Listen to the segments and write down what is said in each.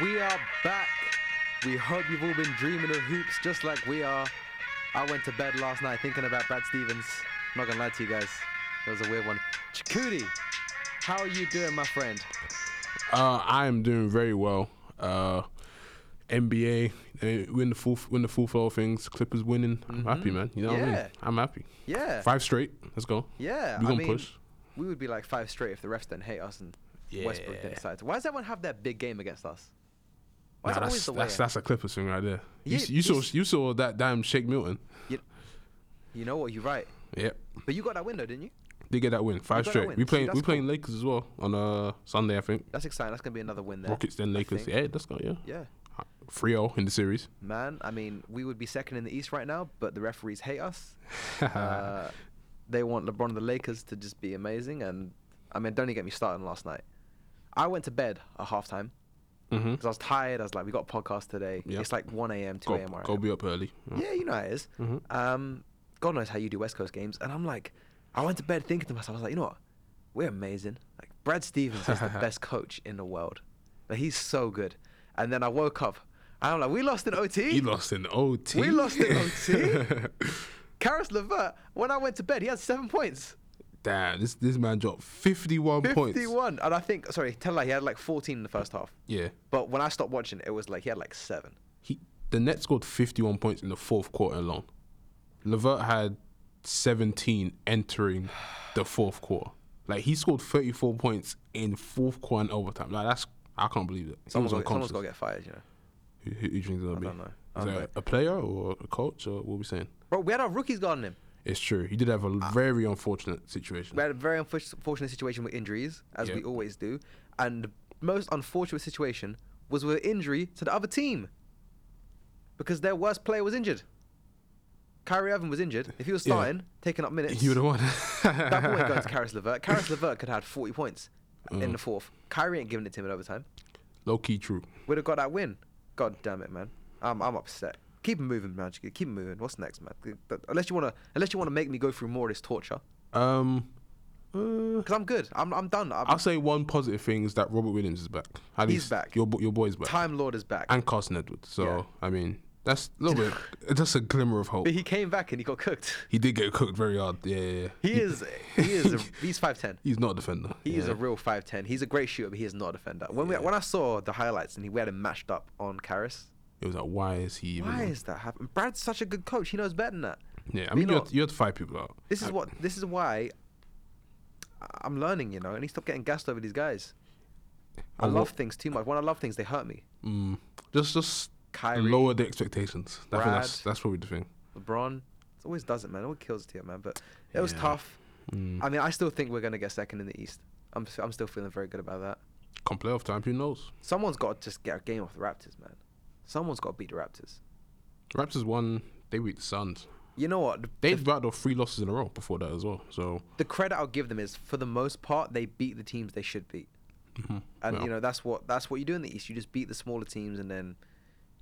We are back. We hope you've all been dreaming of hoops just like we are. I went to bed last night thinking about Brad Stevens. I'm not gonna lie to you guys. It was a weird one. Chakudi, how are you doing, my friend? Uh, I am doing very well. Uh, NBA, win the full win the full flow of things. Clippers winning. I'm happy, man. You know what I Mm-hmm. Mean? I'm happy. Yeah. Five straight. Let's go. Yeah. We I gonna mean, push. We would be like five straight if the refs didn't hate us and Westbrook didn't Yeah. decide to. Why does everyone have that big game against us? Why Nah, that's, the that's that's a Clippers thing right there. You, Yeah, s- you saw you saw that damn Shake Milton. you know what? You're right. Yep. But you got that window, didn't you? Did get that win. Five straight. win. We See, playing that's we playing cool. Lakers as well on uh Sunday, I think. That's exciting. That's gonna be another win there. Rockets then Lakers. Yeah, let's go. Yeah. Yeah. 3-0 in the series. Man, I mean, we would be second in the East right now, but the referees hate us. uh, they want LeBron and the Lakers to just be amazing, and I mean, don't even get me started on last night. I went to bed at halftime hmm because I was tired. I was like, "We got a podcast today. Yep. It's like 1 a.m., 2 Go, a.m. I go be up early. Yeah, you know how it is. Mhm. Um, God knows how you do West Coast games, and I'm like, I went to bed thinking to myself, I was like, you know what? We're amazing. Like Brad Stevens is the best coach in the world. Like he's so good. And then I woke up, and I'm like, we lost in OT. He lost in OT. We lost in OT. Caris LeVert, when I went to bed, he had seven points. Damn, this this man dropped 51 points. 51. And I think, sorry, tell he had like 14 in the first half. Yeah. But when I stopped watching, it was like he had like seven. He the Nets scored 51 points in the fourth quarter alone. Levert had 17 entering the fourth quarter. Like he scored 34 points in fourth quarter and overtime. Like that's I can't believe it. Someone's got, someone's got to get fired, you know. Who, who, who do you think it's gonna I be? don't know. Is that know. a player or a coach or what are we saying? Bro, we had our rookies guarding him. It's true. He did have a very unfortunate situation. We had a very unfortunate situation with injuries, as we always do. And the most unfortunate situation was with injury to the other team. Because their worst player was injured. Kyrie Irving was injured. If he was Yeah. starting, taking up minutes, You would have won. that ball ain't going to Caris LeVert. Caris LeVert could have had 40 points in Mm. the fourth. Kyrie ain't giving it to him in overtime. Low key true. Would have got that win. God damn it, man. I'm, I'm upset. Keep it moving, man. Keep it moving. What's next, man? Unless you wanna, unless you wanna make me go through more of this torture, Um, uh, because I'm good. I'm, I'm done. I'm, I'll say one positive thing is that Robert Williams is back. At He's back. Your your boy's back. Time Lord is back. and Carson Edwards. So Yeah. I mean, that's a little bit, just a glimmer of hope. But he came back and he got cooked. He did get cooked very hard. Yeah, yeah. yeah. He is he is a, he's five ten. He's not a defender. He is a real five ten. He's a great shooter, but he is not a defender. When we, when I saw the highlights and he we had him matched up on Caris, It was like, why is he? Even why is that happening? Brad's such a good coach. He knows better than that. Yeah, I mean, you know- you have to fight people out. This is I- what this is why I'm learning. You know, and he stopped getting gassed over these guys. I love wa- things too much. When I love things, they hurt me. Mm, just, just Kyrie, lower the expectations. I think that's Brad. that's probably the thing. LeBron, it always does it, man. It always kills it here, man. But it was Yeah. tough. Mm. I mean, I still think we're gonna get second in the East. I'm s- I'm still feeling very good about that. Come playoff time, who knows? Someone's got to just get a game off the Raptors, man. Someone's got to beat the Raptors. The Raptors won. They beat the Suns. You know what? The, They've the, off three losses in a row before that as well. So the credit I'll give them is, for the most part, they beat the teams they should beat. mhm, And well, you know that's what that's what you do in the East. You just beat the smaller teams, and then,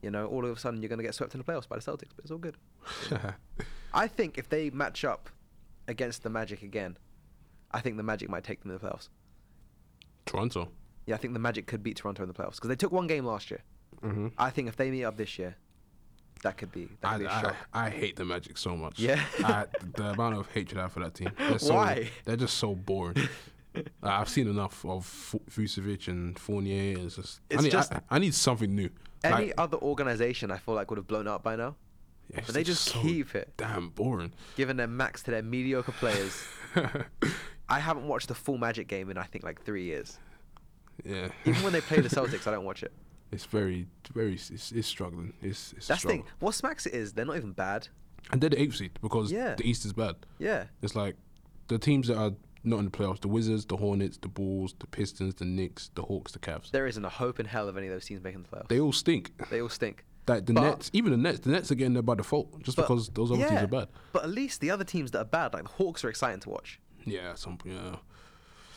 you know, all of a sudden you're gonna get swept in the playoffs by the Celtics. But it's all good. I think if they match up against the Magic again, I think the Magic might take them in the playoffs. Toronto. Yeah, I think the Magic could beat Toronto in the playoffs because they took one game last year. Mm-hmm. I think if they meet up this year, that could be that I, be a I, shock. I hate the Magic so much. Yeah? I, the amount of hatred I have for that team. They're so, Why? They're just so boring. Uh, I've seen enough of Vucevic and Fournier. It's just, It's I, need, just- I, I need something new. Any Like, other organization, I feel like would have blown up by now, it's but they just so keep it, damn boring. giving their max to their mediocre players. I haven't watched the full Magic game in I think like three years. yeah, Even when they play the Celtics, I don't watch it. It's very, very, it's, it's struggling. It's, it's That's the thing. What smacks it is they're not even bad. And they're the eighth seed because Yeah. the East is bad. Yeah, It's like the teams that are not in the playoffs: the Wizards, the Hornets, the Bulls, the Pistons, the Knicks, the Hawks, the Cavs. there isn't a hope in hell of any of those teams making the playoffs. They all stink. They all stink. Like the But- Nets, even the Nets, the Nets are getting there by default just But- because those other teams yeah, are bad. But at least the other teams that are bad, like the Hawks, are exciting to watch. Yeah, some yeah.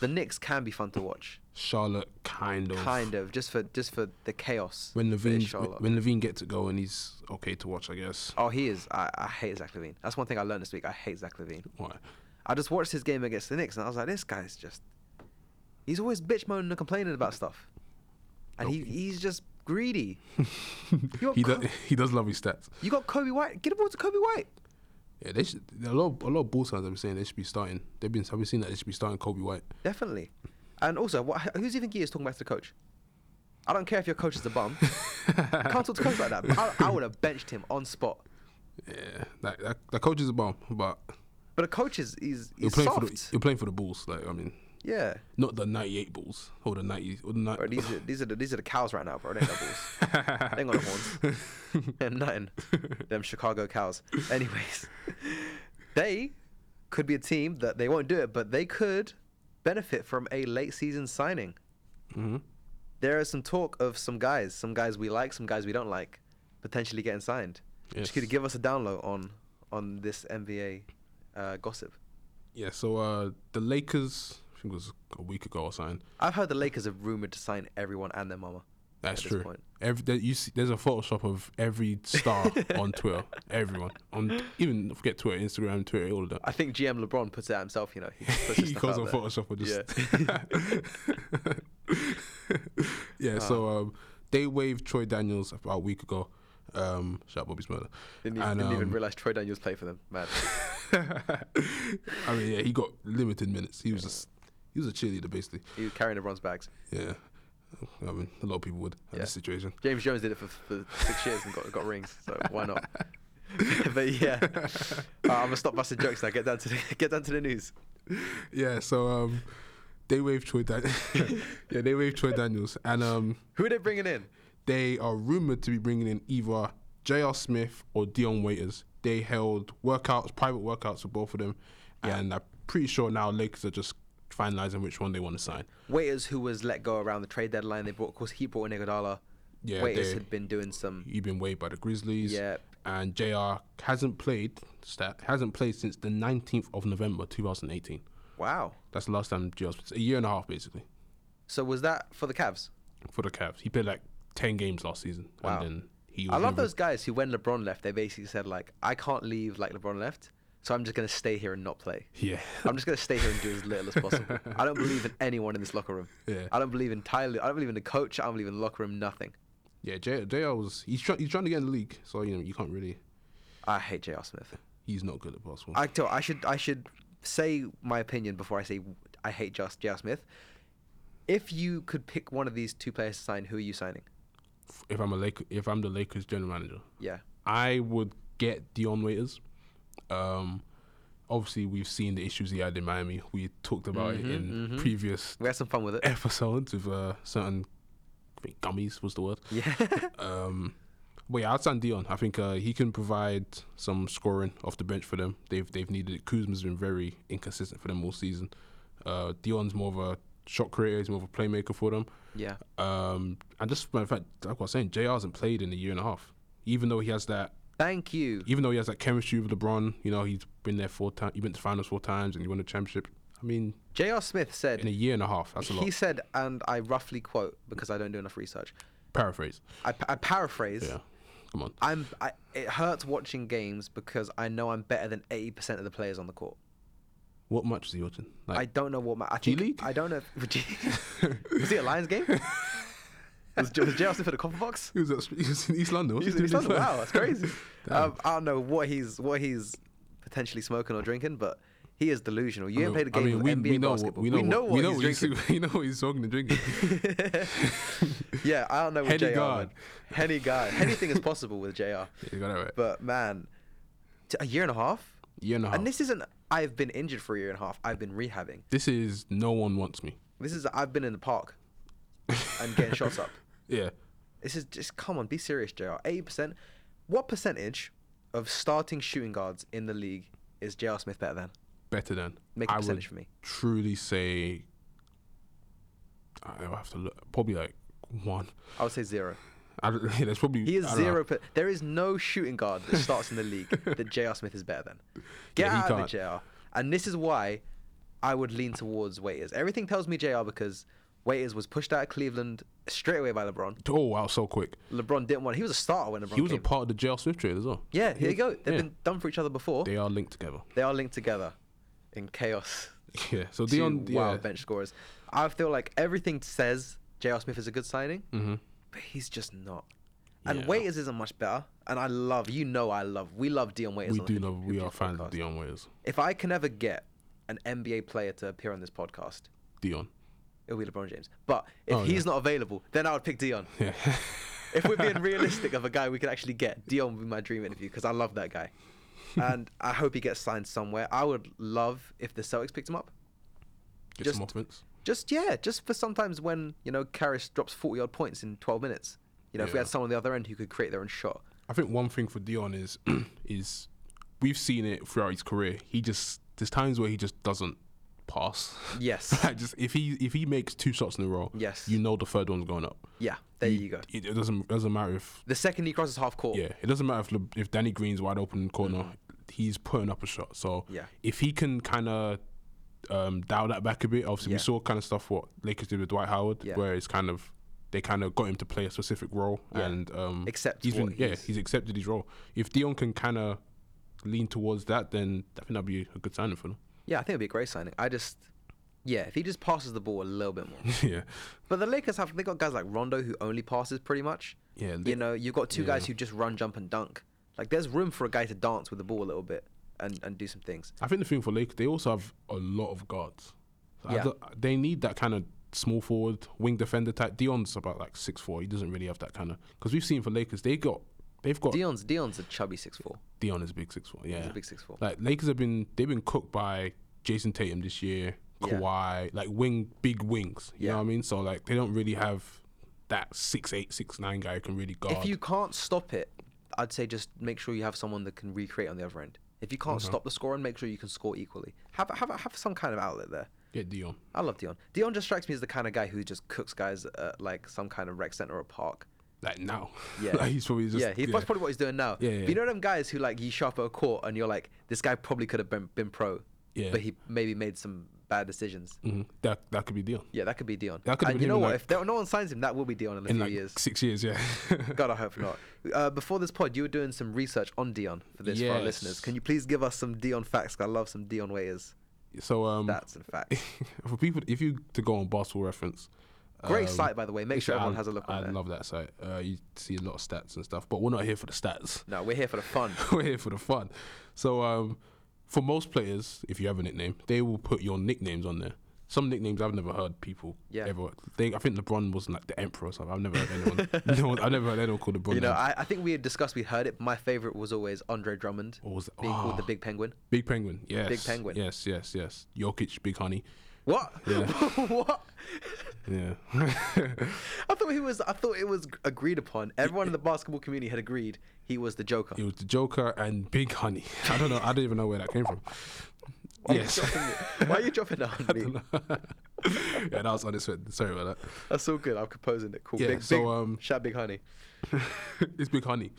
The Knicks can be fun to watch. Charlotte kind of. Kind of, just for just for the chaos. When LaVine when LaVine gets to go and he's okay to watch, I guess. Oh, he is. I, I hate Zach LaVine. That's one thing I learned this week. I hate Zach LaVine. Why? I just watched his game against the Knicks and I was like, this guy's just. He's always bitch moaning and complaining about stuff. And he he's just greedy. He Co- does. He does love his stats. you got Coby White. Get the ball to Coby White. Yeah, they should. A lot. Of, a lot of fans have been saying they should be starting. They've been. I've been seeing that they should be starting Coby White. Definitely. And also, what, who's even is talking back to the coach? I don't care if your coach is a bum. I can't talk to coach like that. But I, I would have benched him on spot. Yeah, that that, that coach is a bum, but But a coach is he's, you're playing soft. for the you're playing for the Bulls. Like I mean, yeah. not the '98 Bulls or the '90s or the ni- Bro, these are these are the, these are the cows right now, bro. They ain't no bulls. they ain't got no horns. and nothing. Them Chicago cows. Anyways, they could be a team that they won't do it, but they could benefit from a late season signing. Mhm. There is some talk of some guys, some guys we like, some guys we don't like, potentially getting signed. Yes. Just could you give us a download on on this NBA uh, gossip? Yeah, so uh, the Lakers, I think it was a week ago or something. I've heard the Lakers have rumored to sign everyone and their mama. That's true. point. Every there, you see, there's a Photoshop of every star on Twitter. Everyone on even forget Twitter, Instagram, Twitter, all of that. I think GM LeBron puts it out himself. You know, he, he goes on there. Photoshop and just. yeah, so Ah. um, they waived Troy Daniels about a week ago. Um, shout out Bobby Smurder. Didn't, even, And, didn't even um, realize Troy Daniels played for them. Mad. I mean, yeah, he got limited minutes. He was just he was a cheerleader basically. He was carrying LeBron's bags. Yeah, I mean, a lot of people would in Yeah. this situation. James Jones did it for, for six years and got got rings. So why not? but yeah, uh, I'm gonna stop busting jokes now. Get down to the, get down to the news. Yeah, so um, they waived Troy. Dan- yeah, they waived Troy Daniels, and um, Who are they bringing in? they are rumored to be bringing in either J.R. Smith or Dion Waiters. They held workouts, private workouts for both of them, and I'm pretty sure now Lakers are just finalizing which one they want to sign. Waiters, who was let go around the trade deadline, they brought. Of course, he brought in Iguodala. Yeah, Waiters they- had been doing some. He's been waived by the Grizzlies. Yeah. And Jr. hasn't played. Stat hasn't played since the 19th of November 2018. Wow. That's the last time Jr. A year and a half basically So was that for the Cavs? for the Cavs. He played like 10 games last season, Wow. and then he. I love those guys who, when LeBron left, they basically said like, "I can't leave like LeBron left, so I'm just gonna stay here and not play. Yeah. I'm just gonna stay here and do as little as possible. I don't believe in anyone in this locker room. Yeah. I don't believe in Tyler. I don't believe in the coach. I don't believe in the locker room. Nothing. Yeah, J- Jr. was he's trying he's trying to get in the league, so you know you can't really. I hate J.R. Smith. He's not good at basketball. I tell, I should I should say my opinion before I say I hate just J.R. Smith. If you could pick one of these two players to sign, who are you signing? if I'm a Laker, if I'm the Lakers general manager, Yeah. I would get Dion Waiters. Um, obviously we've seen the issues he had in Miami. We talked about it in previous We had some fun with it. episodes with uh, certain I think gummies was the word. Yeah. Um, but yeah, outside Dion, I think uh, he can provide some scoring off the bench for them. They've they've needed it. Kuzma's been very inconsistent for them all season. Uh, Dion's more of a shot creator. He's more of a playmaker for them. yeah. Um, and just matter of fact, like I was saying, Jr. hasn't played in a year and a half. Even though he has that, Thank you. even though he has that chemistry with LeBron, you know, he's been there four times. He went to finals four times, and he won the championship. I mean, J.R. Smith said in a year and a half, that's a lot. he said, and I roughly quote because I don't do enough research. Paraphrase. I, I paraphrase. Yeah, come on. I'm. I, it hurts watching games because I know I'm better than eighty percent of the players on the court. What match is he watching? Like, I don't know what. Ma- I G League? I don't know. If, was he a Lions game? was, was J.R. Smith at the Copper Box? he was, at, he was in East London. What's He's he in East London. Wow, that's crazy. Um, I don't know what he's what he's potentially smoking or drinking, but he is delusional. You ain't mean- played a game I mean, of we, NBA we know basketball. What, we know, what, we know what what he's he's, drinking. we know what he's talking and drinking. yeah, I don't know with Henny JR. God. Henny guy. Anything is possible with JR. yeah, you got it right. But man, t- a year and a half? year and a half. And this isn't I've been injured for a year and a half. I've been rehabbing. this is no one wants me. This is I've been in the park and getting shots up. Yeah, This is just come on, be serious, JR. Eighty percent. What percentage of starting shooting guards in the league is JR Smith better than? better than. Make a I percentage for me. Truly say, I'll have to look. Probably like one. I would say zero. I, don't- there's probably He is I don't know. zero. Per- there is no shooting guard that starts in the league that JR Smith is better than. Get Yeah, out of it, can't. JR. And this is why I would lean towards Waiters. Everything tells me JR because Waiters was pushed out of Cleveland straight away by LeBron. Oh wow, so quick. LeBron didn't want. He was a starter when LeBron He was a part of the J.R. Smith trade as well. yeah, here you go. They've yeah. been done for each other before. They are linked together. They are linked together in chaos. Yeah. So Dion, wild yeah. bench scorers. I feel like everything says J.R. Smith is a good signing hmm but he's just not. And Yeah. Waiters isn't much better. And I love, you know, I love, we love Dion Waiters. We do love. We are fans of. Dion Waiters. If I can ever get an NBA player to appear on this podcast, Dion. It'll be LeBron James. But if Oh, he's yeah. not available, then I would pick Dion. Yeah. if we're being realistic of a guy we could actually get, Dion would be my dream interview because I love that guy. and I hope he gets signed somewhere. I would love if the Celtics picked him up. Get Just- some offense. Just yeah, just for sometimes when you know Caris drops forty odd points in twelve minutes. You know, if we had someone on the other end who could create their own shot. I think one thing for Dion is is we've seen it throughout his career. He just there's times where he just doesn't pass. Yes. Like, just if he if he makes two shots in a row, Yes. you know the third one's going up. Yeah, there you go. It, it doesn't doesn't matter if The second he crosses half court. yeah, it doesn't matter if Le- if Danny Green's wide open in the corner, he's putting up a shot. So Mm-hmm. Yeah. if he can kind of um, dial that back a bit, obviously Yeah. we saw kind of stuff what Lakers did with Dwight Howard, Yeah. where it's kind of they kind of got him to play a specific role Yeah. and um, Accept he's been what yeah he's- he's accepted his role. If Dion can kind of lean towards that, then I think that'd be a good signing for them. Yeah, I think it'd be a great signing. I just, yeah, if he just passes the ball a little bit more. yeah, but the Lakers have they got guys like Rondo who only passes pretty much. yeah. You know, you've got two guys who just run, jump, and dunk. Like, there's room for a guy to dance with the ball a little bit and, and do some things. I think the thing for Lakers, they also have a lot of guards. Yeah. they need that kind of small forward, wing defender type. Dion's about like six four. He doesn't really have that kind of because we've seen for Lakers, they got they've got Dion's Dion's a chubby six four. Dion is big six four. Yeah, He's a big six four. like Lakers have been they've been cooked by Jayson Tatum this year, Yeah. Kawhi, like wing big wings. You Yeah. know what I mean? So like they don't really have that six eight six nine guy who can really guard. If you can't stop it, I'd say just make sure you have someone that can recreate on the other end. If you can't stop the scoring, make sure you can score equally. Have have have some kind of outlet there. get Dion, I love Dion. Dion just strikes me as the kind of guy who just cooks guys at like some kind of rec center or park. Like now, Yeah. like, he's probably just yeah, he, that's probably what he's doing now. Yeah, But yeah. you know them guys who like you show up at a court and you're like, this guy probably could have been been pro, Yeah. but he maybe made some bad decisions. Mhm. that that could be Dion Yeah, that could be Dion. That could and you know what? like- if there, no one signs him, that will be Dion in a in few like years. six years. Yeah. God, I hope not. Uh, before this pod, you were doing some research on Dion for this for our listeners. Can you please give us some Dion facts? I love some Dion waiters. So um, Stats and facts. for people, if you to go on Basketball Reference, Great um, site, by the way. Make sure I- everyone has a look on I love that site. Uh, you see a lot of stats and stuff, but we're not here for the stats. No, we're here for the fun. we're here for the fun. So um, for most players, if you have a nickname, they will put your nicknames on there. Some nicknames I've never heard people Yeah. ever. They, I think LeBron was like the emperor or something. I've never heard anyone. no I've never heard anyone called LeBron. You know. I, I think we had discussed, we heard it. My favorite was always Andre Drummond What was it? being called the Oh, Big Penguin. Big Penguin. Yes. Big Penguin. Yes, yes, yes. Jokic, Big Honey. What? Yeah. what? Yeah. I thought he was. I thought it was agreed upon. Everyone in the basketball community had agreed he was the Joker. He was the Joker and Big Honey. I don't know. I don't even know where that came from. Why yes. Are you dropping it? Why are you dropping that on me? yeah, that was unexpected. Sorry about that. That's all good. I'm composing it. Cool. Yeah, big, so, big, um, shout Big Honey. it's Big Honey.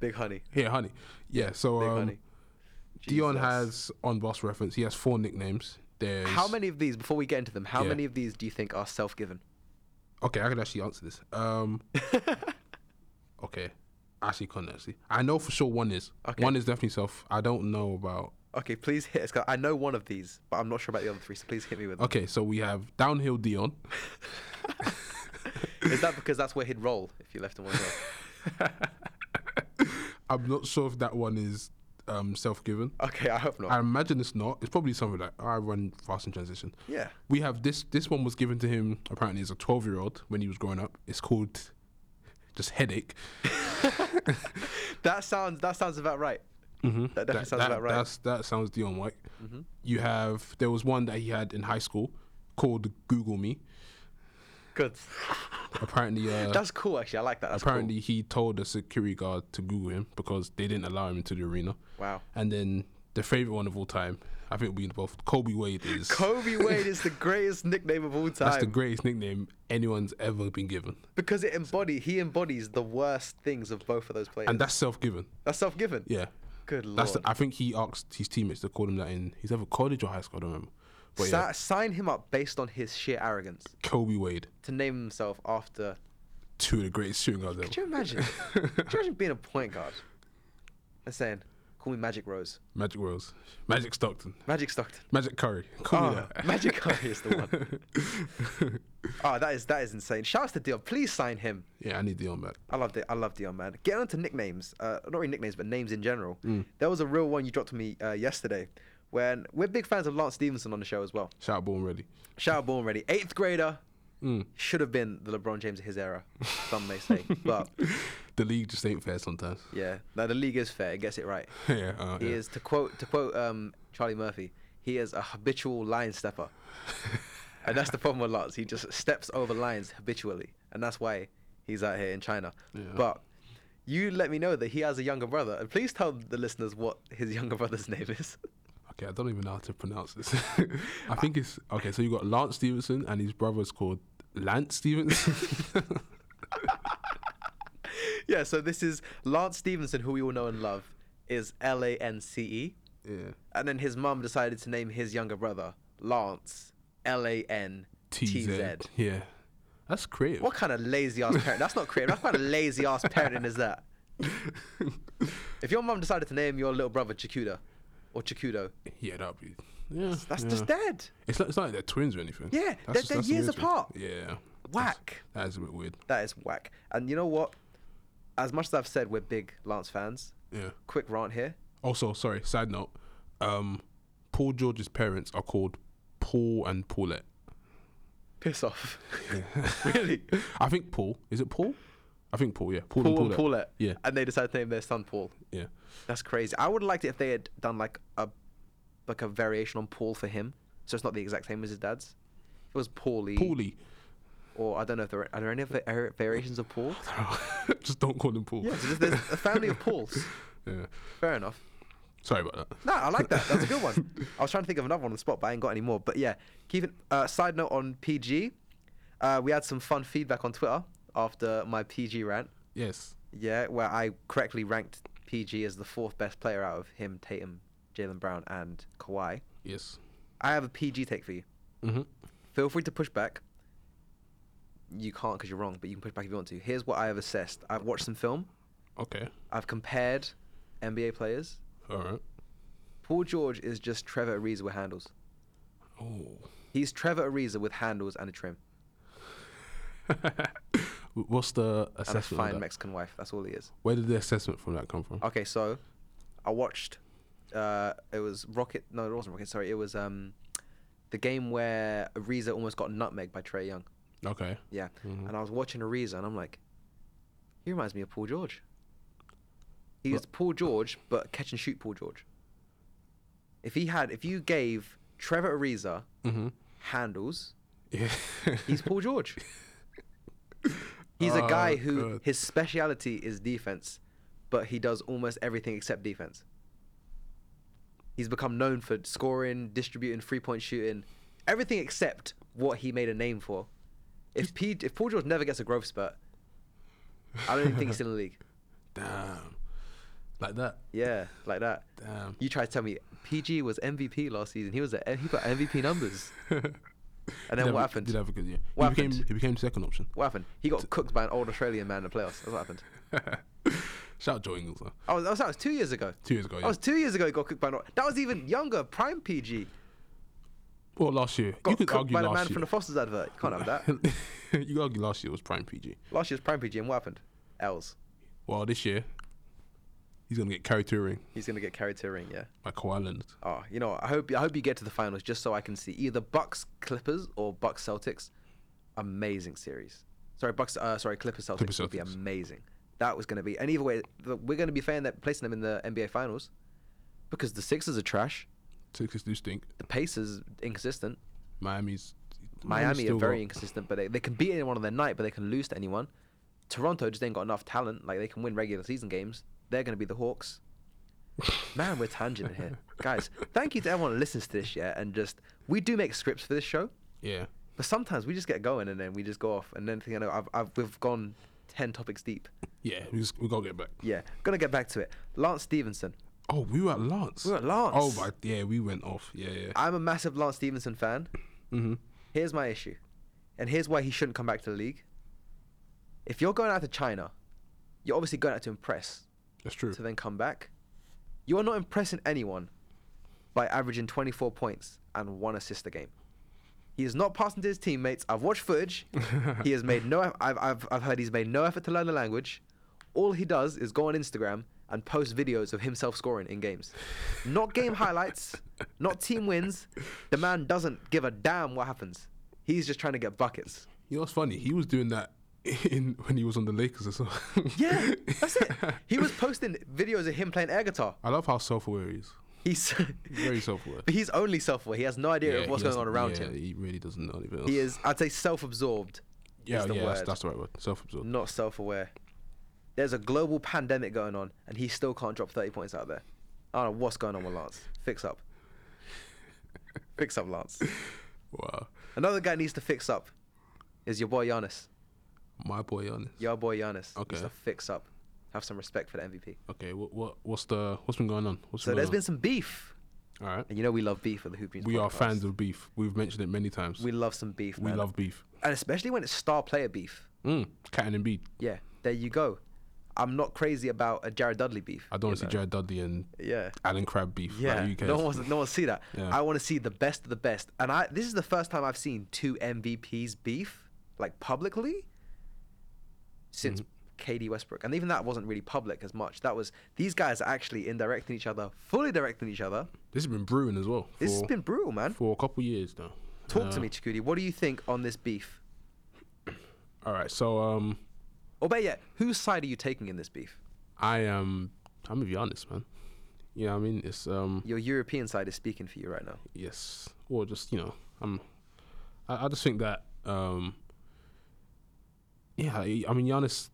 Big Honey. Yeah, Honey. Yeah, so Big um, Honey. Dion has on Boss Reference. He has four nicknames. There's How many of these? Before we get into them, how Yeah. many of these do you think are self-given? Okay, I can actually answer this. Um, okay, actually, can't actually. I know for sure one is. Okay. One is definitely self. I don't know about. Okay, please hit us. I know one of these, but I'm not sure about the other three. So please hit me with them. Okay, so we have downhill Dion. Is that because that's where he'd roll if you left him one go? I'm not sure if that one is um, self-given. Okay, I hope not. I imagine it's not. It's probably something like I run fast in transition. yeah. We have this. This one was given to him apparently as a 12 year old when he was growing up. It's called just headache. That sounds. That sounds about right. Mm-hmm. That definitely sounds about right. That's, that sounds Dion White. Mm-hmm. You have there was one that he had in high school called Google Me. Good. Apparently, uh, That's cool. Actually, I like that. That's apparently he told the security guard to Google him because they didn't allow him into the arena. Wow. And then the favorite one of all time, I think we both Kobe Wade is Kobe Wade is the greatest nickname of all time. that's the greatest nickname anyone's ever been given, because it embody he embodies the worst things of both of those players. and that's self-given. that's self-given. Yeah, Good lord. that's. The, I think he asked his teammates to call him that in. He's either college or high school. I don't remember. But Sa- yeah, sign him up based on his sheer arrogance Kobe Wade, to name himself after. two of the greatest shooting guards ever. Could you imagine? Could you imagine being a point guard and saying, Call me Magic Rose. Magic Rose, Magic Stockton, Magic Stockton. Magic Curry. Call me Oh, that. Magic Curry is the one. oh, that is that is insane. Shouts to Dion. Please sign him. yeah, I need Dion back. I love it. I love Dion, man. Get on to nicknames. Uh, not really nicknames, but names in general. Mm. There was a real one you dropped to me uh, yesterday. When we're big fans of Lance Stephenson on the show as well. Shout out Born Ready. Shout out Born Ready. Eighth grader Mm. should have been the LeBron James of his era. Some may say, but The league just ain't fair sometimes. yeah, no, the league is fair. It gets it right. yeah, uh, He yeah. is to quote to quote um, Charlie Murphy. He is a habitual line stepper, and that's the problem with Lance. He just steps over lines habitually, and that's why he's out here in China. Yeah. But you let me know that he has a younger brother, and please tell the listeners what his younger brother's name is. Okay, I don't even know how to pronounce this. I think it's okay. So you got Lance Stephenson and his brother's called Lance Stephenson. yeah, so this is Lance Stephenson, who we all know and love, is L A N C E, yeah. and then his mum decided to name his younger brother Lance L A N T. Z. Yeah. That's creative. What kind of lazy ass parent? That's not creative. That's kind of lazy ass parenting is that? If your mum decided to name your little brother Chikuda or Chikudo, yeah, that'd be. Yeah. that's yeah. just dead. It's not, it's not like they're twins or anything. Yeah, That's they're- just- they're years thing. apart. Yeah. Whack. That is a bit weird. That is whack. And you know what? As much as I've said we're big Lance fans, Yeah. quick rant here. Also, sorry, side note. Um, Paul George's parents are called Paul and Paulette. Piss off. really? I think Paul. Is it Paul? I think Paul, yeah. Paul, Paul and Paulette. Paulette. Yeah. And they decided to name their son Paul. Yeah. That's crazy. I would have liked it if they had done like a like a variation on Paul for him. So it's not the exact same as his dad's. It was Paulie. Paulie. Or I don't know if there are, are there any other variations of Paul? Just don't call him Paul. Yeah, so there's, there's a family of Pauls. Yeah. Fair enough. Sorry about that. No, I like that. That's a good one. I was trying to think of another one on the spot, but I ain't got any more. But yeah, keep it. Uh, side note on PG, uh, we had some fun feedback on Twitter after my PG rant. Yes. Yeah, where I correctly ranked PG as the fourth best player out of him, Tatum, Jaylen Brown, and Kawhi. Yes. I have a PG take for you. Mm-hmm. Feel free to push back. You can't because you're wrong, but you can push back if you want to. Here's what I have assessed. I've watched some film. Okay. I've compared NBA players. All right. Paul George is just Trevor Ariza with handles. Oh. He's Trevor Ariza with handles and a trim What's the and a assessment? fine? Mexican wife. That's all he is. Where did the assessment from that come from? Okay, so I watched. Uh, it was Rocket. No, it wasn't Rocket. Sorry, it was um, the game where Ariza almost got nutmeg by Trae Young. Okay. Yeah, Mhm. and I was watching Ariza, and I'm like, he reminds me of Paul George. He's What? Paul George, but catch and shoot Paul George. If he had, if you gave Trevor Ariza Mm-hmm. handles, Yeah. he's Paul George. He's a oh, guy Oh, who God. his speciality is defense, but he does almost everything except defense. He's become known for scoring, distributing, three point shooting, everything except what he made a name for. If P, if Paul George never gets a growth spurt, I don't even think he's in the league. Damn. Like that. Yeah, like that. Damn. You tried to tell me PG was MVP last season. He was a, he got MVP numbers. And then Did what have- happened? Did have a good year. What he became happened? he became second option. What happened? He got cooked by an old Australian man in the playoffs. That's what happened. Shout out Joe Ingles. though. I was, that was, that was two years ago. Two years ago. That was two years ago. He got cooked by an. That was even younger, prime PG. well, last year Got you could cooked argue by the man year. from the Foster's advert. You can't have that. you could argue last year was prime PG. Last year's prime PG, and what happened? L's. Well, this year he's gonna get carried to a ring He's gonna get carried to a ring. Yeah. by Kawhi Leonard. Oh, you know, I hope I hope you get to the finals just so I can see either Bucks Clippers or Bucks Celtics. Amazing series. Sorry, Bucks. Uh, sorry, Clippers Celtics Clippers, would be Celtics. amazing. That was gonna be. And either way, we're gonna be fan that placing them in the NBA finals because the Sixers are trash. Sixers do stink. The Pacers inconsistent. Miami's Miami are very inconsistent, but they, they can beat anyone on their night, but they can lose to anyone. Toronto just ain't got enough talent. Like they can win regular season games. They're going to be the Hawks. Man, we're tangenting here, guys. Thank you to everyone who listens to this, yeah, and just we do make scripts for this show, Yeah. but sometimes we just get going and then we just go off, and then you know I've, I've we've gone ten topics deep. Yeah, we just, we gotta get back. Yeah, gonna get back to it. Lance Stephenson. Oh, we were at Lance. We were at Lance. Oh, my, yeah, we went off. Yeah, yeah. I'm a massive Lance Stephenson fan. mm-hmm. Here's my issue, and here's why he shouldn't come back to the league. If you're going out to China, you're obviously going out to impress. That's true. to then come back. You are not impressing anyone by averaging 24 points and one assist a game. He is not passing to his teammates. I've watched footage. he has made no. I've, I've I've heard he's made no effort to learn the language. All he does is go on Instagram and post videos of himself scoring in games. Not game highlights, not team wins. The man doesn't give a damn what happens. He's just trying to get buckets. You know what's funny? He was doing that in when he was on the Lakers as well. Yeah, that's it. He was posting videos of him playing air guitar. I love how self-aware he is. He's very self-aware. but he's only self-aware. He has no idea of what's going on around yeah, him. He really doesn't know anything else. He is, I'd say, self-absorbed. Yeah, yeah, that's, that's the right word. Self-absorbed. not self-aware. There's a global pandemic going on, and he still can't drop 30 points out there. I don't know what's going on with Lance. Fix up. fix up, Lance. Wow. Another guy needs to fix up. Is your boy Giannis? My boy Giannis. Your boy Giannis Okay. needs to fix up. Have some respect for the MVP. Okay, what what what's the what's been going on? What's So there's going been some beef. All right. and you know we love beef at the Hoop Dreams We are fans of beef. We've mentioned it many times. We love some beef. We man. love beef. and especially when it's star player beef. Mm, Cat and Embiid. Yeah, there you go. I'm not crazy about a Jared Dudley beef. I don't want to see? Jared Dudley and Yeah. Allen Crabbe beef. Yeah, Like, no one wants to, no one see that. Yeah. I want to see the best of the best, and I this is the first time I've seen two MVPs beef like publicly since Mm-hmm. KD Westbrook, and even that wasn't really public as much. That was these guys are actually indirecting each other, fully directing each other. This has been brewing as well. This has been brutal, man. for a couple years now. Talk Uh, to me, Chikudi. What do you think on this beef? All right, so um, Or better yet, whose side are you taking in this beef? I am. I'm gonna be honest, man. You know, what I mean, it's um, Your European side is speaking for you right now. yes, or just you know, I'm. I, I just think that um, yeah, I mean, Giannis,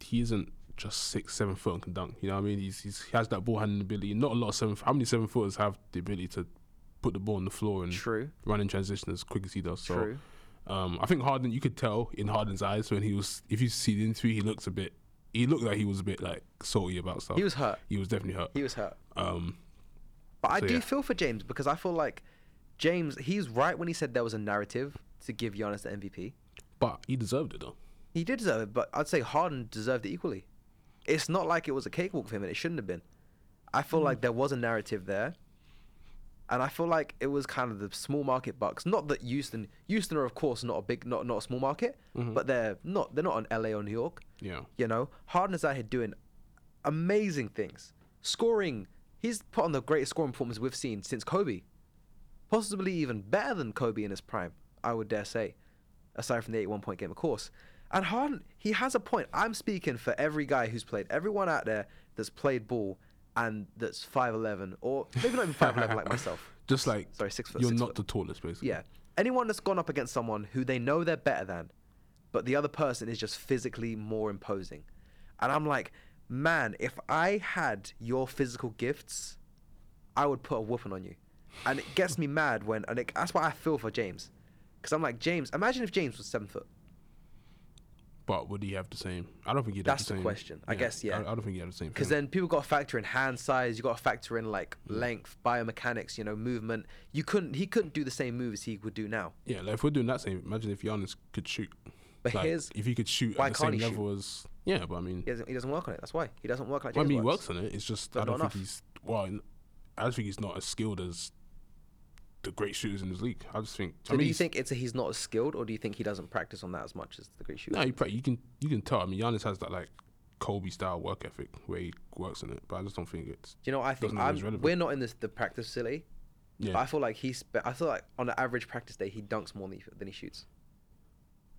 he isn't just six, seven foot and can dunk. You know, what I mean, he's, he's he has that ball handling ability. Not a lot of seven. How many seven footers have the ability to put the ball on the floor and True. run in transition as quick as he does? So, True. Um, I think Harden, you could tell in Harden's eyes when he was, if you see the interview, he looks a bit, he looked like he was a bit like salty about stuff. He was hurt. He was definitely hurt. He was hurt. Um, But I do yeah. feel for James because I feel like James, he's right when he said there was a narrative to give Giannis the MVP. but he deserved it though. He did deserve it, but I'd say Harden deserved it equally. It's not like it was a cakewalk for him, and it shouldn't have been. I feel hmm. like there was a narrative there, and I feel like it was kind of the small market Bucks. Not that Houston, Houston are of course not a big, not not a small market, mm-hmm. but they're not they're not on LA or New York. Yeah. You know, Harden is out here doing amazing things, scoring. He's put on the greatest scoring performance we've seen since Kobe, possibly even better than Kobe in his prime. I would dare say, aside from the 81 point game, of course. And Harden, he has a point. I'm speaking for every guy who's played, everyone out there that's played ball and that's 5'11 or maybe not even 5'11 like myself. Just like Sorry, six foot. you're six not foot. the tallest, basically. Yeah. Anyone that's gone up against someone who they know they're better than, but the other person is just physically more imposing. And I'm like, man, if I had your physical gifts, I would put a whooping on you. And it gets me mad when, and it, that's why I feel for James. Because I'm like, James, imagine if James was seven foot. But would he have the same? I don't think he'd That's have the the same. question. I guess, yeah. I, I don't think he'd have the same. Because then people got to factor in hand size. You got to factor in like length, biomechanics, you know, movement. You couldn't. He couldn't do the same moves he would do now. yeah, like if we're doing that same, imagine if Giannis could shoot. But Like, here's if he could shoot at the same he level as yeah, but I mean, he doesn't. He doesn't work on it. That's why he doesn't work like well, I mean, he works. on it. It's just But I don't think enough. he's well. I don't think he's not as skilled as the great shooters in this league. I just think. So I mean, do you think it's a, he's not as skilled, or do you think he doesn't practice on that as much as the great shooter? No, you, pra- you can you can tell. I mean, Giannis has that like Kobe style work ethic where he works on it, but I just don't think it's. Do you know what I think? Doesn't look as I'm, we're not in this the practice facility. Yeah. But I feel like he's. I feel like on an average practice day, he dunks more than he, than he shoots.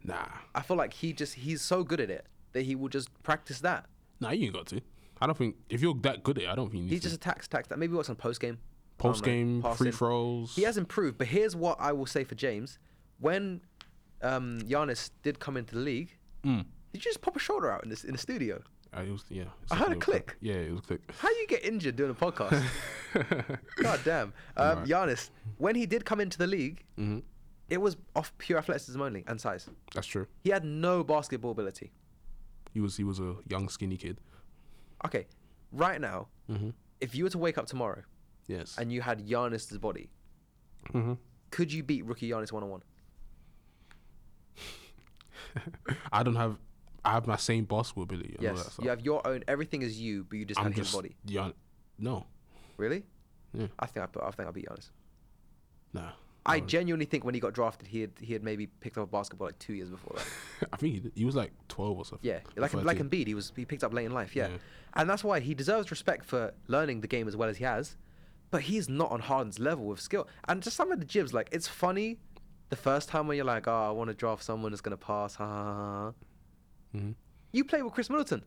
Nah, I feel like he just he's so good at it that he will just practice that. nah, you ain't got to. I don't think if you're that good at it, I don't think He just attacks, attacks that. Maybe works on post game. Post game, free throws. He has improved, but here's what I will say for James: when um, Giannis did come into the league, Mm. did you just pop a shoulder out in this in the studio? Uh, it was yeah. I heard a click. Yeah, it was a click. How you get injured doing a podcast? God damn. Um, Right. Giannis, when he did come into the league, hmm it was off pure athleticism only and size. That's true. He had no basketball ability. He was he was a young skinny kid. Okay, right now, Mm-hmm. if you were to wake up tomorrow Yes. and you had Giannis's body, hmm could you beat rookie Giannis one on one? I don't have. I have my same basketball ability. Yes. You have your own. Everything is you, but you just I'm have just his body. No, Really? Yeah. I think I put. I think I'll beat Giannis. Nah. I genuinely think when he got drafted, he had he had maybe picked up a basketball like two years before that. I think he, he was like 12 or something. Yeah, like like 13. Embiid, he was he picked up late in life. Yeah. Yeah. and that's why he deserves respect for learning the game as well as he has. But he's not on Harden's level with skill. And just some of the jibs, like it's funny, the first time when you're like, oh, I want to draft someone that's gonna pass. Ha ha ha. ha. Mhm. You play with Khris Middleton.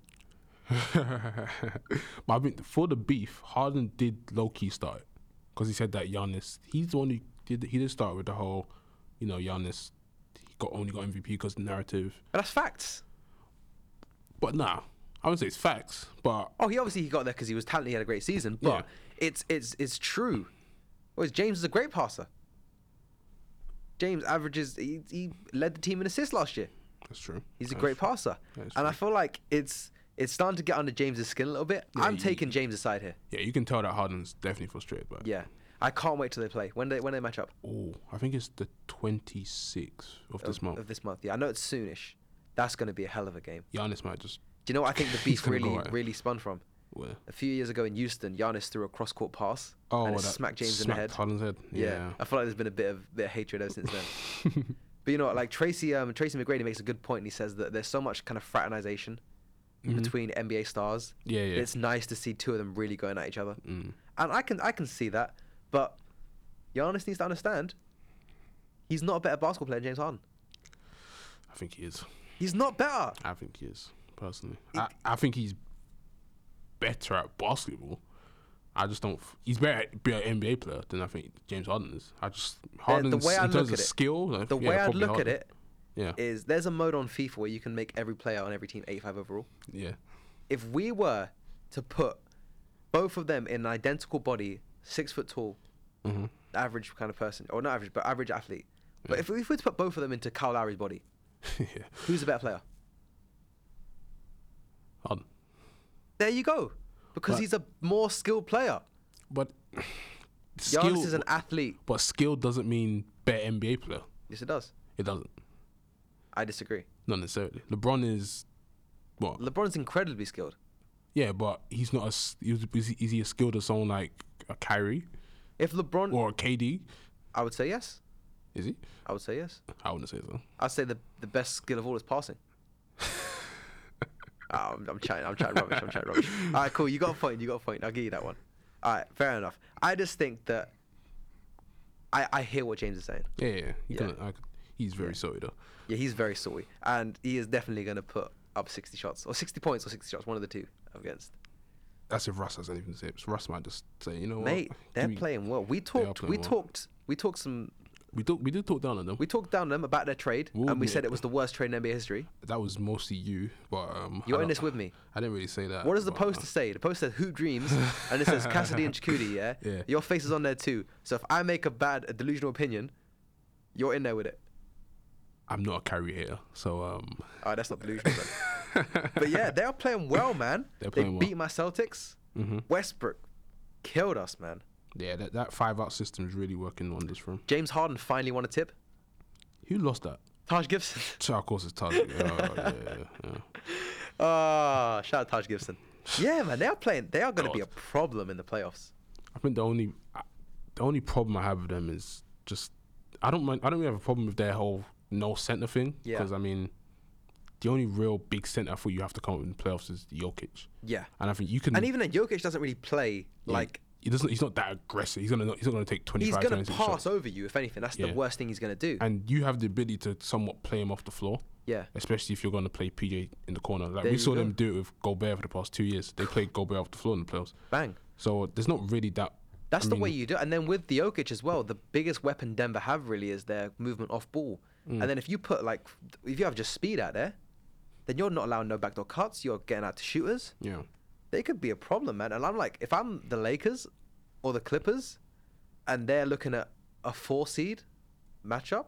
but I think for the beef, Harden did low key start because he said that Giannis, he's the one who did. He did start with the whole, you know, Giannis, he got only got MVP because the narrative. But that's facts. But nah, I wouldn't say it's facts. But Oh, he obviously he got there because he was talented. He had a great season. But Yeah. It's it's it's true. Oh, Whereas James is a great passer. James averages. He, he led the team in assists last year. that's true. He's a That's great true. passer, and I feel like it's it's starting to get under James's skin a little bit. Yeah, I'm you- taking James' aside here. Yeah, you can tell that Harden's definitely frustrated. But Yeah, I can't wait till they play when they when they match up oh, I think it's the 26th of this month. of this month. Yeah, I know it's soonish. That's going to be a hell of a game. Giannis might just Do you know what I think the beef really it. really spun from? Where. A few years ago in Houston, Giannis threw a cross court pass Oh, and it smacked James in the smacked head. Harden's head. Yeah. Yeah. I feel like there's been a bit of bit of hatred ever since then. but you know, like Tracy um, Tracy McGrady makes a good point. And he says that there's so much kind of fraternization Mhm. between NBA stars. Yeah, yeah. It's nice to see two of them really going at each other, Mm. and I can I can see that. But Giannis needs to understand he's not a better basketball player than James Harden. I think he is. He's not better. I think he is personally. It- I, I think he's better at basketball. I just don't. f- He's better at be an NBA player than I think James Harden is. I just Harden. The way I in look terms at of it- skill. like, The yeah, way I look at Harden. it yeah, is there's a mode on FIFA where you can make every player on every team 85 overall. yeah, If we were to put both of them in an identical body, six foot tall, hmm average kind of person, or not average, but average athlete. But Yeah. if we if we were to put both of them into Kyle Lowry's body, yeah. who's the better player? Harden. There you go. Because But- he's a more skilled player. But Giannis skill, is an athlete. but skill doesn't mean better NBA player. Yes, it does. It doesn't. I disagree. Not necessarily. LeBron is what? LeBron's incredibly skilled. yeah, but he's not as. Is, he- is he as skilled as someone like a Kyrie If LeBron, or a KD? I would say yes. Is he? I would say yes. I wouldn't say so. I'd say the the best skill of all is passing. Oh, I'm, I'm chatting. I'm chatting rubbish. I'm chatting rubbish. All right, cool. You got a point. You got a point. I'll give you that one. All right, fair enough. I just think that I I hear what James is saying. Yeah, yeah. Yeah. Gonna, I, he's very Yeah. sorry though. Yeah, he's very salty, and he is definitely going to put up 60 shots or 60 points or 60 shots, one of the two against. That's if Russ has anything to say. Russ might just say, you know Mate, what? they're me- playing well. We talked. We well. talked. We talked some. We talk, we did talk down on them. We talked down on them about their trade, We'll and we admit said it. it was the worst trade in NBA history. that was mostly you, but um, You're I in don't- this with me. I didn't really say that. What does the but, poster uh, say? The poster says "Hoop Dreams," and it says Cassidy and Chakudi. Yeah? Yeah. Your face is on there too. So if I make a bad, a delusional opinion, you're in there with it. I'm not a carry here, so um, Oh, that's not delusional. then. but yeah, they are playing well, man. They're they playing well. beat my Celtics. mhm. Westbrook killed us, man. Yeah, that, that five out system is really working on this room. James Harden finally won a tip. Who lost that? Taj Gibson. So of course it's Taj. oh, yeah, yeah, yeah. Ah, shout out Taj Gibson. Yeah, man, they are playing. They are going to be a problem in the playoffs. I think the only the only problem I have with them is just I don't mind. I don't really have a problem with their whole no center thing. Yeah. Because I mean, the only real big center for you have to come up in the playoffs is Jokic, Yeah, and I think you can. and even then, Jokic doesn't really play yeah, like he doesn't. He's not that aggressive. He's gonna. He's not gonna take twenty he's going to pass over you. If anything, that's the worst thing he's going to do. And you have the ability to somewhat play him off the floor, yeah, especially if you're going to play PJ in the corner. Like There we saw go. them do it with Gobert for the past two years. They played Gobert off the floor in the playoffs. bang. So there's not really that. That's I the way you do it. And then with the Jokic as well, the biggest weapon Denver have really is their movement off ball. Mm. And then if you put like, if you have just speed out there, then you're not allowing no backdoor cuts. You're getting out to shooters. Yeah. They could be a problem, man. And I'm like, if I'm the Lakers or the Clippers, and they're looking at a four seed matchup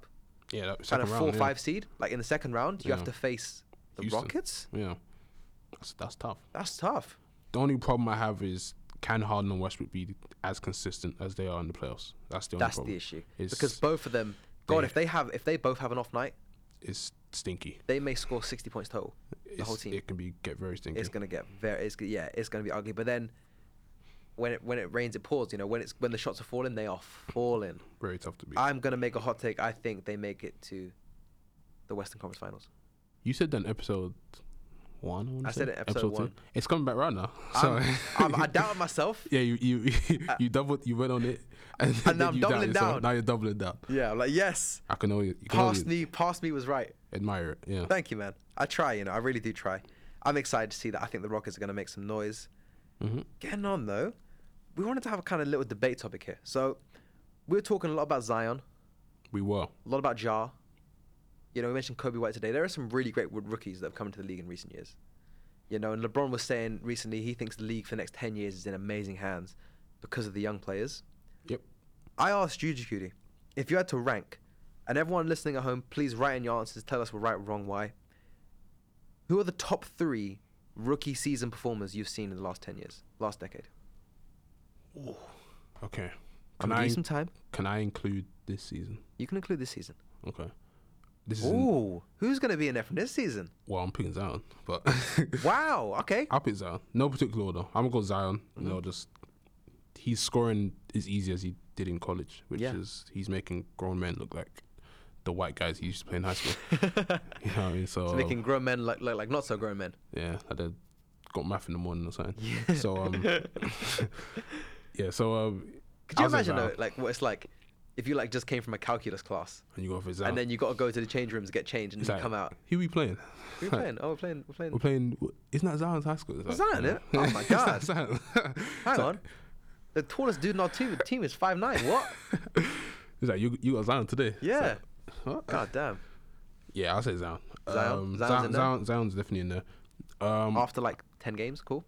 Yeah. And a round, four yeah. five seed, like in the second round, you have to face the Houston. Rockets. Yeah. That's that's tough. That's tough. The only problem I have is can Harden and Westbrook be as consistent as they are in the playoffs? That's the only That's problem. the issue. It's- because both of them, God, they- if they have, if they both have an off night, It's stinky. they may score 60 points total. The whole team. It can be get very stinky. It's gonna get very. It's, yeah, it's gonna be ugly. But then, when it when it rains, it pours. You know, when it's when the shots are falling, they are falling. Very tough to beat. I'm gonna make a hot take. I think they make it to the Western Conference Finals. you said that in episode one. I, I said it episode two. one. It's coming back right now. So I'm, I'm, I doubted myself. yeah, you you you doubled. You went on it, and, And now I'm doubling down. Now you're doubling down. Yeah, I'm like yes, I can only you can past only me, past me was right. admire it. Yeah. Thank you, man. I try, you know, I really do try. I'm excited to see that. I think the Rockets are gonna make some noise. hmm Getting on though, we wanted to have a kind of little debate topic here. So we were talking a lot about Zion, We were. a lot about Ja. You know, we mentioned Coby White today. There are some really great rookies that have come into the league in recent years. You know, and LeBron was saying recently he thinks the league for the next 10 years is in amazing hands because of the young players. Yep. I asked Juju Cutie, if you had to rank, and everyone listening at home, please write in your answers, tell us we're right or wrong, why. Who are the top three rookie season performers you've seen in the last 10 years, last decade? Ooh. Okay. Can I give you some time. can I include this season? You can include this season. Okay. This is Ooh, who's going to be in there from this season? well, I'm picking Zion, but Wow, okay. I'll pick Zion. No particular order. I'm gonna go Zion. Mm-hmm. You know, just he's scoring as easy as he did in college, which Yeah. is he's making grown men look like the white guys he used to play in high school. you know what I mean? So It's making grown men look, look like not so grown men. yeah, I did got math in the morning or something. So um, yeah. So um, Could you I'll say imagine though, like what it's like if you like just came from a calculus class And you go for Zion. and then you got to go to the change rooms, get changed, and then like, you come out. Who we playing? Who are we playing? Oh, we're playing. We're playing. We're playing. Isn't that Zion's high school? It's Zion, yeah. innit? Oh my God. Zion. Hang on. The tallest dude in our team, team is five nine. What? It's like you you got Zion today. Yeah. like. God damn. Yeah, I'll say Zion. Zion? Um, Zion's Zion. Zion, Zion's definitely in there. Um, After like ten games, cool.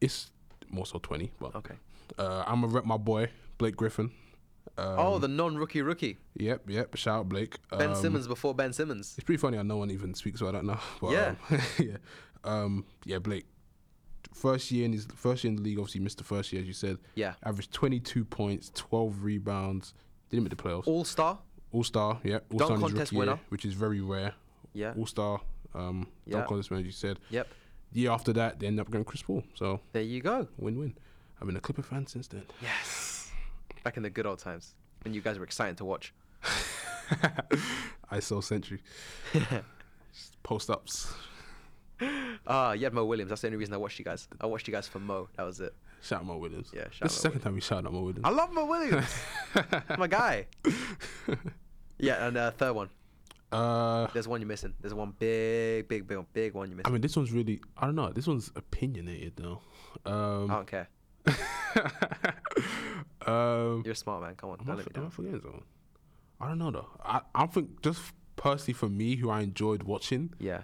it's more so twenty, but Okay. uh, I'm gonna rep my boy Blake Griffin. Um, oh, the non-rookie rookie, yep, yep. Shout out Blake. Ben Um, Simmons before Ben Simmons. It's pretty funny. how no one even speaks about that now. But, Yeah. um, yeah, um, yeah. Blake. First year in his first year in the league, obviously missed the first year, as you said. Yeah. Averaged 22 points, 12 rebounds. Didn't make the playoffs. All star. All star, yeah. All star contest rookie year, winner. which is very rare. Yeah. All star, um, Yeah. dunk contest winner, as you said. Yep. Year after that, they end up going Chris Paul. So There you go. win-win. I've been a Clipper fan since then. Yes. Back in the good old times when you guys were excited to watch. ISO Century. Post ups. Ah, you had Mo Williams. That's the only reason I watched you guys. I watched you guys for Mo. That was it. Shout out Mo Williams. Yeah, shout This out the second time we shout out Mo Williams. I love Mo Williams. My guy. Yeah, and uh, third one. Uh, There's one you're missing. There's one big, big, big, big one you're missing. I mean, this one's really. I don't know. This one's opinionated though. I Um, don't care. Um, You're a smart man. Come on, I, don't let me am I down. forgetting someone? I don't know though. I I think just personally for me, who I enjoyed watching, Yeah.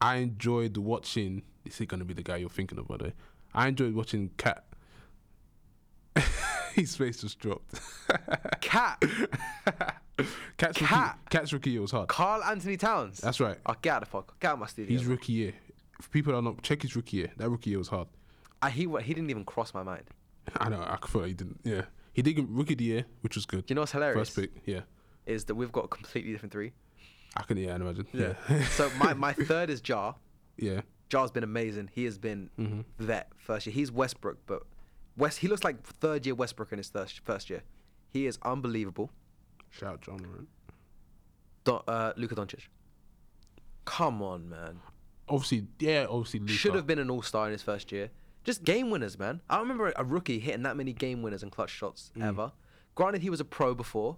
I enjoyed watching. Is he gonna be the guy you're thinking of? By the way, I enjoyed watching KAT. His face just dropped. KAT. KAT's KAT. rookie. KAT's rookie year was hard. Karl-Anthony Towns. That's right. Oh, get out of the fuck. Get out of my studio. He's rookie year. If people don't know, check his rookie year. That rookie year was hard. I, he, wa- he didn't even cross my mind. I know. I thought he didn't. Yeah, he did get rookie of the year, which was good. Do you know what's hilarious? First pick. Yeah, Is that we've got a completely different three. I can. Yeah, I imagine. Yeah. Yeah. so my, my third is Ja. yeah. Ja's been amazing. He has been Mhm. vet first year. He's Westbrook, but West he looks like third year Westbrook in his first first year. He is unbelievable. Shout out Ja Morant. Don, uh, Luka Doncic. Come on, man. Obviously, yeah. Obviously, Luka. Should have been an all star in his first year. Just game winners, man. I remember a rookie hitting that many game winners and clutch shots Mm. ever. Granted, he was a pro before,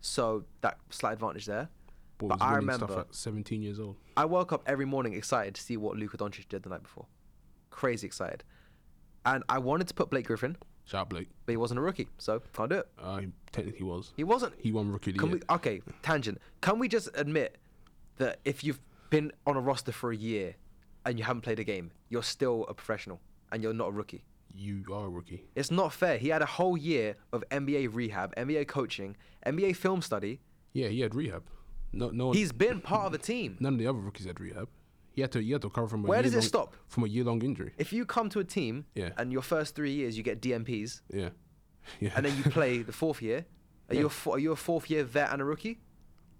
so that slight advantage there. But, but I remember- stuff at 17 years old. I woke up every morning excited to see what Luka Doncic did the night before. Crazy excited. And I wanted to put Blake Griffin, Shout out Blake. but he wasn't a rookie, so can't do it. Uh, he technically was. He wasn't. He won rookie of the Can we? Okay, tangent. Can we just admit that if you've been on a roster for a year and you haven't played a game, you're still a professional and you're not a rookie? You are a rookie. It's not fair. He had a whole year of NBA rehab, NBA coaching, NBA film study. Yeah, he had rehab. No, no. One, He's been part of a team. none of the other rookies had rehab. He had to. He had to recover from a Where does it year-long- stop? From a year-long injury. If you come to a team Yeah. and your first three years you get DNPs, Yeah. Yeah. and then you play the fourth year, are you a are you a fourth year vet and a rookie?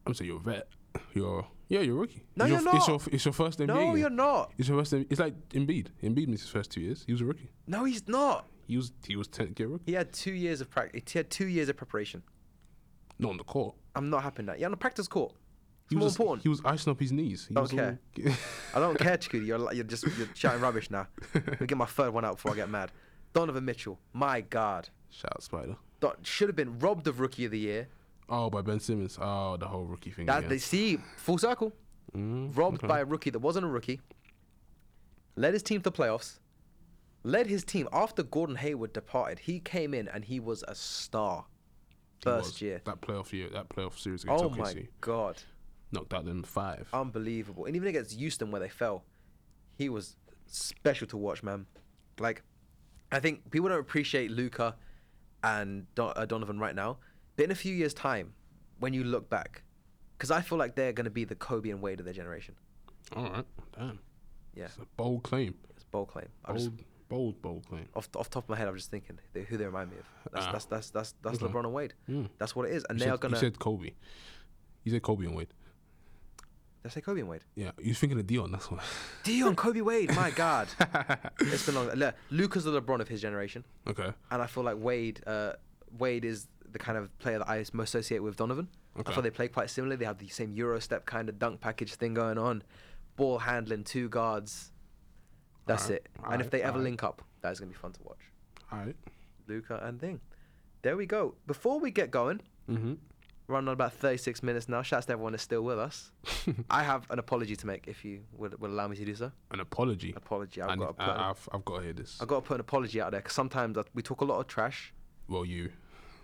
I'm saying you're a vet. You're yeah, you're a rookie. No, it's you're your, It's not. your, it's your first NBA. No, game. you're not. It's your first. It's like Embiid. Embiid missed his first two years. He was a rookie. No, he's not. He was he was gear rookie. He had two years of practice. He had two years of preparation. Not on the court. I'm not happy that. Yeah, on the practice court. It's He more was important. he was icing up his knees. He Don't was all- I don't care, Chikudi. You're, you're just you're shouting rubbish now. Let me get my third one out before I get mad. Donovan Mitchell. My God. Shout out Spider. Don- should have been robbed of Rookie of the Year. Oh, by Ben Simmons. Oh, the whole rookie thing. That again. they see full circle. Mm, Robbed okay. by a rookie that wasn't a rookie. Led his team to the playoffs. Led his team after Gordon Hayward departed. He came in and he was a star. First year. That playoff year, that playoff series against Oh OKC, my God. knocked out them five. unbelievable. And even against Houston, where they fell, he was special to watch, man. Like, I think people don't appreciate Luka and Don- uh, Donovan right now, but in a few years' time, when you look back, because I feel like they're going to be the Kobe and Wade of their generation. All right, damn. Yeah, It's a bold claim. it's a bold claim. Bold, just, bold, bold claim. off off the top of my head, I'm just thinking they, who they remind me of. That's Ah. that's that's that's, that's Okay. LeBron and Wade. Mm. That's what it is, and you they said, are gonna. You said Kobe. You said Kobe and Wade. Did I say Kobe and Wade? Yeah, you was thinking of Dion. That's why. Dion, Kobe, Wade. My God, it's been long. Luka's the LeBron of his generation. okay. and I feel like Wade, uh, Wade is the kind of player that I most associate with Donovan. I Okay. feel they play quite similarly. They have the same Euro step kind of dunk package thing going on, ball handling, two guards. That's Alright, it. and if they ever alright. link up, that is gonna be fun to watch. All right. Luka and Thing. There we go. Before we get going, Mm-hmm. we're on about 36 minutes now. Shouts to everyone that's still with us. I have an apology to make, if you would, would allow me to do so. An apology. Apology. I've I got to put. I, have I've got to hear this. I've got to put an apology out there because sometimes we talk a lot of trash. Well, you.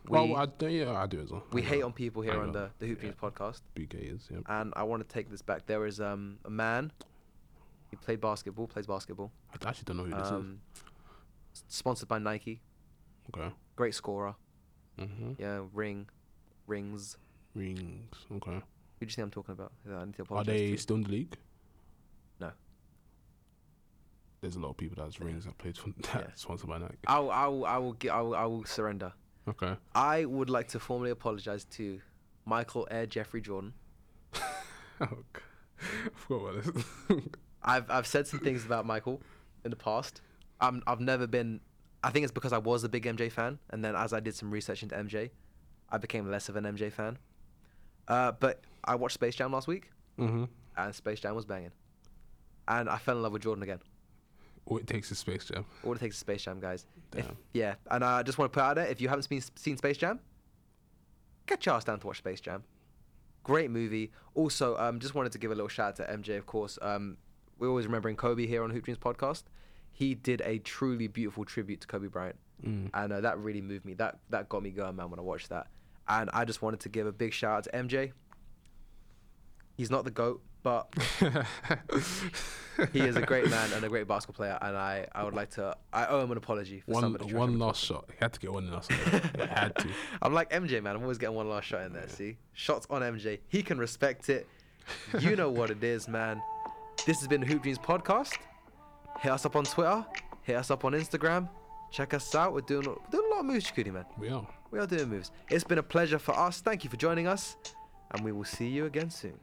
We- well, I, do- yeah, I do as well. We hate on people here on the, the Hoop Yeah. Podcast. BK is. Yep. and I want to take this back. There is um, a man. He played basketball. Plays basketball. I actually don't know who this Um, s- sponsored by Nike. Okay. Great scorer. Mm-hmm. Yeah, ring, rings. Rings. Okay. Who do you think I'm talking about? Yeah, I need to Are they to still in the league? No. There's a lot of people that's rings that played for that Yeah. sponsored by Nike. I will, I will, I will, I will, I will surrender. Okay. I would like to formally apologize to Michael Air Jeffrey Jordan. Oh. I forgot about this. I've I've said some things about Michael in the past. I'm I've never been. I think it's because I was a big MJ fan, and then as I did some research into MJ, I became less of an MJ fan. Uh, but I watched Space Jam last week, mm-hmm. and Space Jam was banging, and I fell in love with Jordan again. All it takes is Space Jam. All it takes is Space Jam, guys. If, yeah, and I just want to put out there: if you haven't seen seen Space Jam, get your ass down to watch Space Jam. Great movie. Also, um, just wanted to give a little shout out to MJ, of course. Um, we're always remembering Kobe here on Hoop Dreams podcast. He did a truly beautiful tribute to Kobe Bryant, Mm. and uh, that really moved me. That that got me going, man, when I watched that. And I just wanted to give a big shout out to MJ. He's not the goat, but he is a great man and a great basketball player. And I, I would like to I owe him an apology for one one last shot. He had to get one last shot. he had to. I'm like MJ, man. I'm always getting one last shot in there. See, shots on MJ. He can respect it. You know what it is, man. This has been the Hoop Dreams podcast. Hit us up on Twitter. Hit us up on Instagram. Check us out. We're doing we're doing a lot of moves, Chikudi, man. We are. We are doing moves. It's been a pleasure for us. Thank you for joining us, and we will see you again soon.